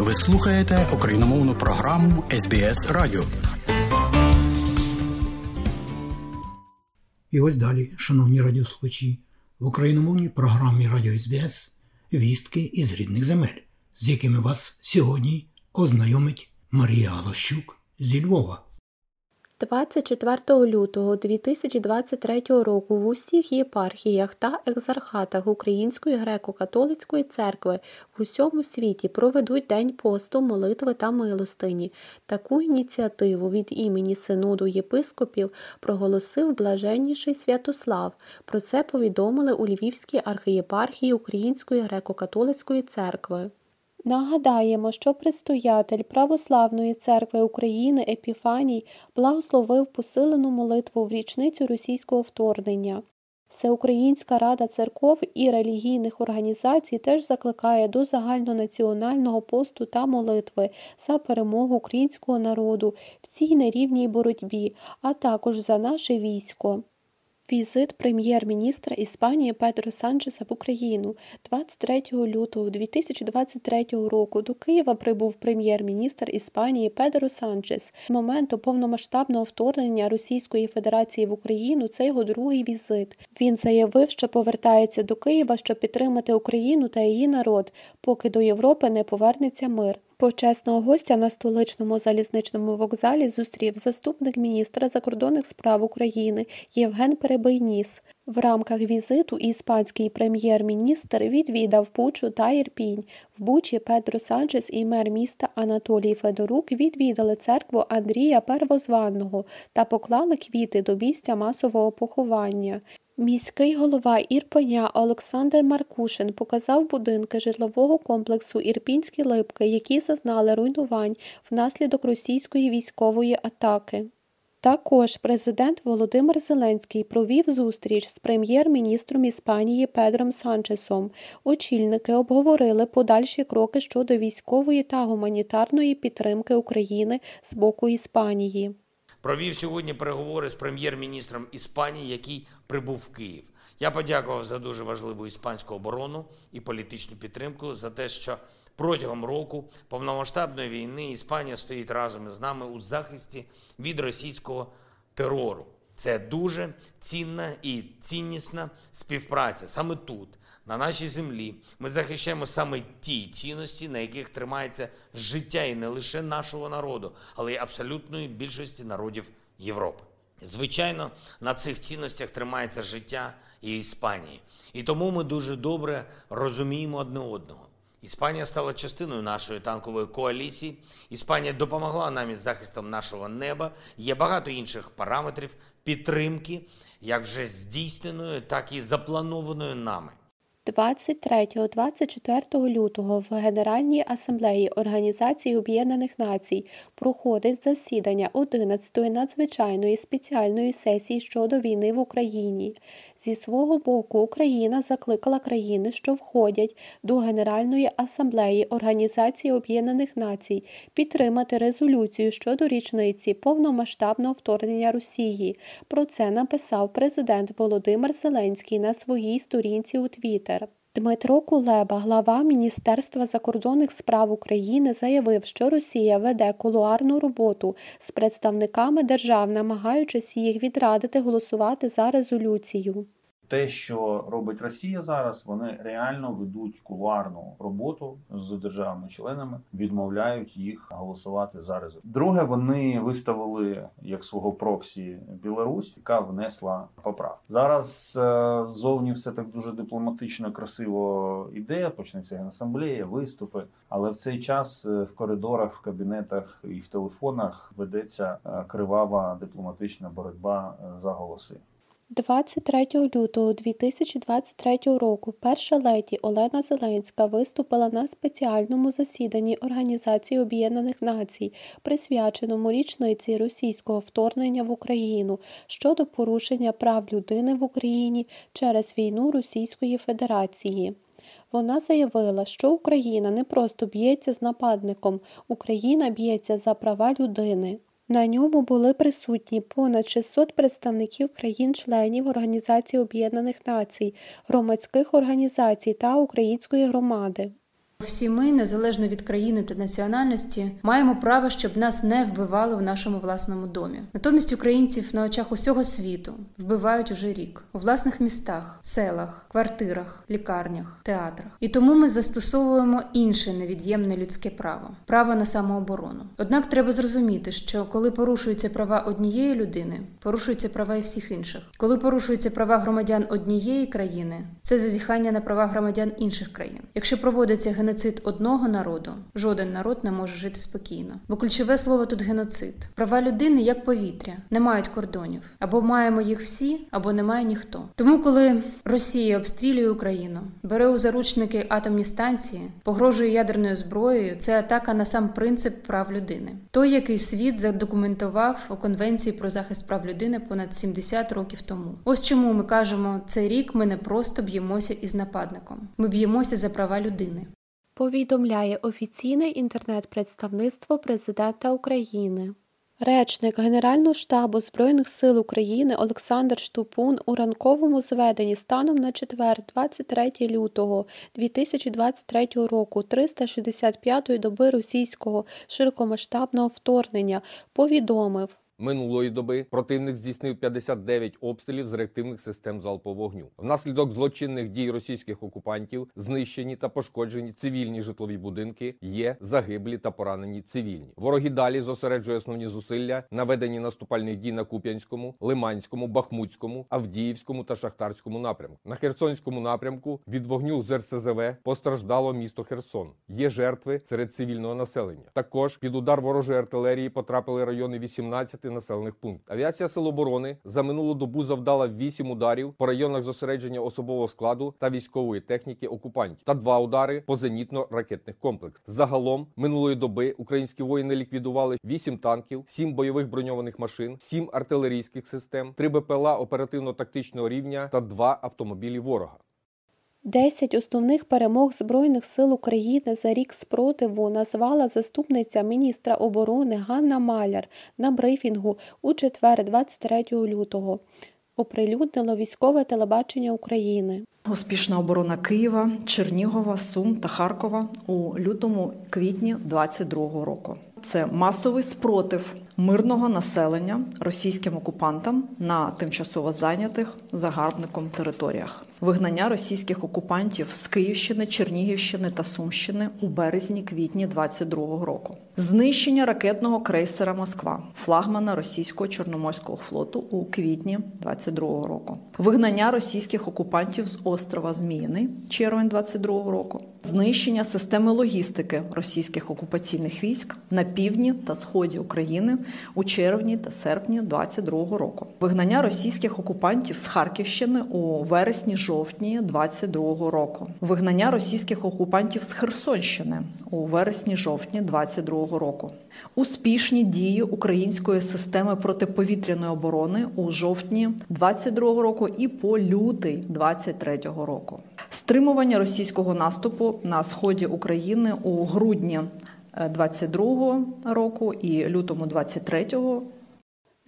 Ви слухаєте україномовну програму СБС Радіо. І ось далі, шановні радіослухачі, в україномовній програмі Радіо СБС вістки із рідних земель, з якими вас сьогодні ознайомить Марія Галощук зі Львова. 24 лютого 2023 року в усіх єпархіях та екзархатах Української греко-католицької церкви в усьому світі проведуть День посту, молитви та милостині. Таку ініціативу від імені Синоду єпископів проголосив блаженніший Святослав. Про це повідомили у Львівській архієпархії Української греко-католицької церкви. Нагадаємо, що предстоятель Православної церкви України Епіфаній благословив посилену молитву в річницю російського вторгнення. Всеукраїнська рада церков і релігійних організацій теж закликає до загальнонаціонального посту та молитви за перемогу українського народу в цій нерівній боротьбі, а також за наше військо. Візит прем'єр-міністра Іспанії Педро Санчеса в Україну 23 лютого 2023 року до Києва прибув прем'єр-міністр Іспанії Педро Санчес. З моменту повномасштабного вторгнення Російської Федерації в Україну це його другий візит. Він заявив, що повертається до Києва, щоб підтримати Україну та її народ, поки до Європи не повернеться мир. Почесного гостя на столичному залізничному вокзалі зустрів заступник міністра закордонних справ України Євген Перебийніс. В рамках візиту іспанський прем'єр-міністр відвідав Бучу та Ірпінь. В Бучі Педро Санчес і мер міста Анатолій Федорук відвідали церкву Андрія Первозванного та поклали квіти до місця масового поховання. Міський голова Ірпеня Олександр Маркушин показав будинки житлового комплексу Ірпінські липки, які зазнали руйнувань внаслідок російської військової атаки. Також президент Володимир Зеленський провів зустріч з прем'єр-міністром Іспанії Педром Санчесом. Очільники обговорили подальші кроки щодо військової та гуманітарної підтримки України з боку Іспанії провів сьогодні переговори з прем'єр-міністром Іспанії, який прибув в Київ. Я подякував за дуже важливу іспанську оборону і політичну підтримку за те, що протягом року повномасштабної війни Іспанія стоїть разом із нами у захисті від російського терору. Це дуже цінна і ціннісна співпраця саме тут, на нашій землі. Ми захищаємо саме ті цінності, на яких тримається життя і не лише нашого народу, але й абсолютної більшості народів Європи. Звичайно, на цих цінностях тримається життя і Іспанії. І тому ми дуже добре розуміємо одне одного. Іспанія стала частиною нашої танкової коаліції. Іспанія допомогла нам із захистом нашого неба. Є багато інших параметрів підтримки, як вже здійсненої, так і запланованої нами. 23-24 лютого в Генеральній асамблеї Організації Об'єднаних Націй проходить засідання 11-ї надзвичайної спеціальної сесії щодо війни в Україні. Зі свого боку, Україна закликала країни, що входять до Генеральної асамблеї Організації Об'єднаних Націй, підтримати резолюцію щодо річниці повномасштабного вторгнення Росії. Про це написав президент Володимир Зеленський на своїй сторінці у Твіттер. Дмитро Кулеба, глава Міністерства закордонних справ України, заявив, що Росія веде кулуарну роботу з представниками держав, намагаючись їх відрадити голосувати за резолюцію те, що робить Росія зараз, вони реально ведуть кулуарну роботу з державами-членами, відмовляють їх голосувати за результат. Друге, вони виставили як свого проксі Білорусь, яка внесла поправку. Зараз е, ззовні все так дуже дипломатично, красиво іде. Почнеться генасамблея, виступи. Але в цей час е, в коридорах, в кабінетах і в телефонах ведеться е, кривава дипломатична боротьба за голоси. 23 лютого 2023 року перша леді Олена Зеленська виступила на спеціальному засіданні Організації Об'єднаних Націй, присвяченому річниці російського вторгнення в Україну щодо порушення прав людини в Україні через війну Російської Федерації. Вона заявила, що Україна не просто б'ється з нападником, Україна б'ється за права людини. На ньому були присутні понад 600 представників країн-членів Організації Об'єднаних Націй, громадських організацій та української громади. Всі ми, незалежно від країни та національності, маємо право, щоб нас не вбивали в нашому власному домі. Натомість українців на очах усього світу вбивають уже рік у власних містах, селах, квартирах, лікарнях, театрах. І тому ми застосовуємо інше невід'ємне людське право право на самооборону. Однак треба зрозуміти, що коли порушуються права однієї людини, порушуються права і всіх інших. Коли порушуються права громадян однієї країни, це зазіхання на права громадян інших країн. Якщо проводиться геноцид одного народу, жоден народ не може жити спокійно. Бо ключове слово тут геноцид. Права людини як повітря, не мають кордонів. Або маємо їх всі, або немає ніхто. Тому, коли Росія обстрілює Україну, бере у заручники атомні станції, погрожує ядерною зброєю, це атака на сам принцип прав людини. Той, який світ задокументував у Конвенції про захист прав людини понад 70 років тому. Ось чому ми кажемо, цей рік ми не просто б'ємося із нападником, ми б'ємося за права людини. Повідомляє офіційне інтернет-представництво Президента України. Речник Генерального штабу Збройних сил України Олександр Штупун у ранковому зведенні станом на четвер, 23 лютого 2023 року 365-ї доби російського широкомасштабного вторгнення повідомив, Минулої доби противник здійснив 59 обстрілів з реактивних систем залпового вогню. Внаслідок злочинних дій російських окупантів знищені та пошкоджені цивільні житлові будинки, є загиблі та поранені цивільні. Вороги далі зосереджує основні зусилля на веденні наступальних дій на Куп'янському, Лиманському, Бахмутському, Авдіївському та Шахтарському напрямку. На Херсонському напрямку від вогню з РСЗВ постраждало місто Херсон. Є жертви серед цивільного населення. Також під удар ворожої артилерії потрапили райони 18 населених пунктів. Авіація Сил оборони за минулу добу завдала 8 ударів по районах зосередження особового складу та військової техніки окупантів та два удари по зенітно-ракетних комплексах. Загалом минулої доби українські воїни ліквідували 8 танків, 7 бойових броньованих машин, 7 артилерійських систем, 3 БПЛА оперативно-тактичного рівня та 2 автомобілі ворога. Десять основних перемог Збройних сил України за рік спротиву назвала заступниця міністра оборони Ганна Маляр на брифінгу у четвер, 23 лютого. Оприлюднило військове телебачення України. Успішна оборона Києва, Чернігова, Сум та Харкова у лютому-квітні 2022 року. Це масовий спротив мирного населення російським окупантам на тимчасово зайнятих загарбником територіях, вигнання російських окупантів з Київщини, Чернігівщини та Сумщини у березні-квітні 2022 року, знищення ракетного крейсера Москва, флагмана російського чорноморського флоту у квітні 2022 року, вигнання російських окупантів з острова Зміїний, червень 2022 року, знищення системи логістики російських окупаційних військ на півдні та сході України у червні та серпні 2022 року, вигнання російських окупантів з Харківщини у вересні-жовтні 2022 року, вигнання російських окупантів з Херсонщини у вересні-жовтні 2022 року, успішні дії української системи протиповітряної оборони у жовтні 2022 року і по лютий 2023 року, стримування російського наступу на сході України у грудні 22 року і лютому 23-го.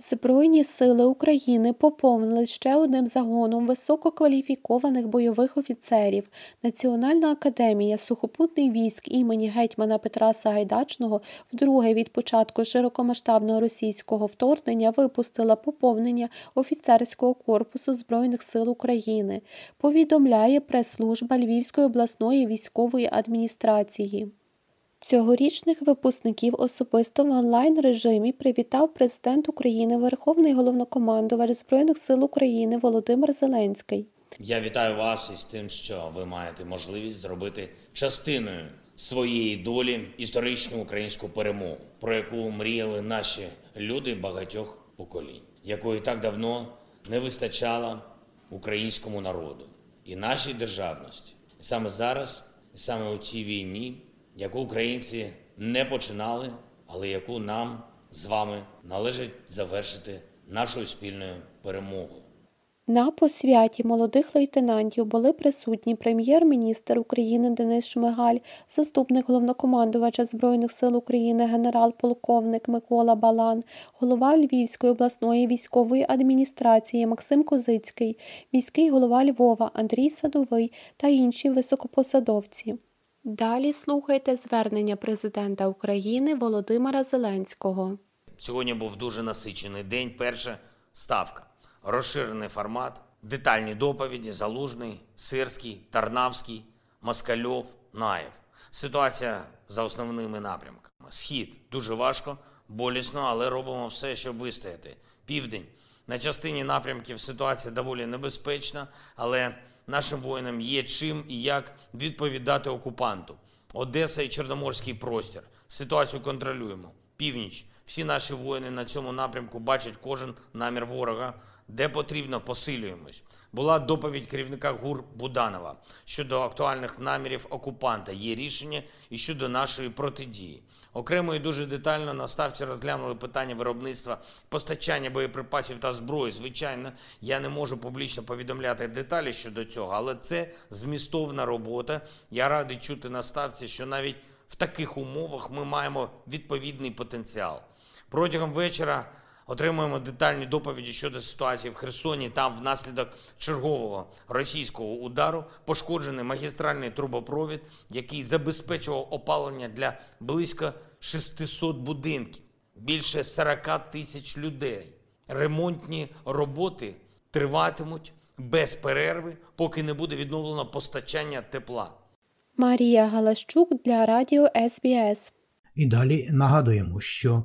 Збройні сили України поповнили ще одним загоном висококваліфікованих бойових офіцерів. Національна академія сухопутних військ імені гетьмана Петра Сагайдачного вдруге від початку широкомасштабного російського вторгнення випустила поповнення офіцерського корпусу Збройних сил України. Повідомляє прес-служба Львівської обласної військової адміністрації. Цьогорічних випускників особисто в онлайн-режимі привітав президент України, Верховний головнокомандувач Збройних сил України Володимир Зеленський. Я вітаю вас із тим, що ви маєте можливість зробити частиною своєї долі історичну українську перемогу, про яку мріяли наші люди багатьох поколінь, якої так давно не вистачало українському народу і нашій державності. Саме зараз, саме у цій війні яку українці не починали, але яку нам з вами належить завершити нашою спільною перемогою. На посвяті молодих лейтенантів були присутні прем'єр-міністр України Денис Шмигаль, заступник головнокомандувача Збройних сил України генерал-полковник Микола Балан, голова Львівської обласної військової адміністрації Максим Козицький, міський голова Львова Андрій Садовий та інші високопосадовці. Далі слухайте звернення президента України Володимира Зеленського. Сьогодні був дуже насичений день. Перша ставка, розширений формат, детальні доповіді: Залужний, Сирський, Тарнавський, Москальов, Наєв. Ситуація за основними напрямками. Схід дуже важко, болісно, але робимо все, щоб вистояти. Південь на частині напрямків ситуація доволі небезпечна, але нашим воїнам є чим і як відповідати окупанту. Одеса і Чорноморський простір. Ситуацію контролюємо. Північ. Всі наші воїни на цьому напрямку бачать кожен намір ворога, де потрібно, посилюємось. Була доповідь керівника ГУР Буданова щодо актуальних намірів окупанта. Є рішення і щодо нашої протидії. Окремо і дуже детально на ставці розглянули питання виробництва, постачання боєприпасів та зброї. Звичайно, я не можу публічно повідомляти деталі щодо цього, але це змістовна робота. Я радий чути на ставці, що навіть в таких умовах ми маємо відповідний потенціал. Протягом вечора отримуємо детальні доповіді щодо ситуації в Херсоні. Там внаслідок чергового російського удару пошкоджений магістральний трубопровід, який забезпечував опалення для близько 600 будинків, більше 40 тисяч людей. Ремонтні роботи триватимуть без перерви, поки не буде відновлено постачання тепла. Марія Галащук для радіо СБС. І далі нагадуємо, що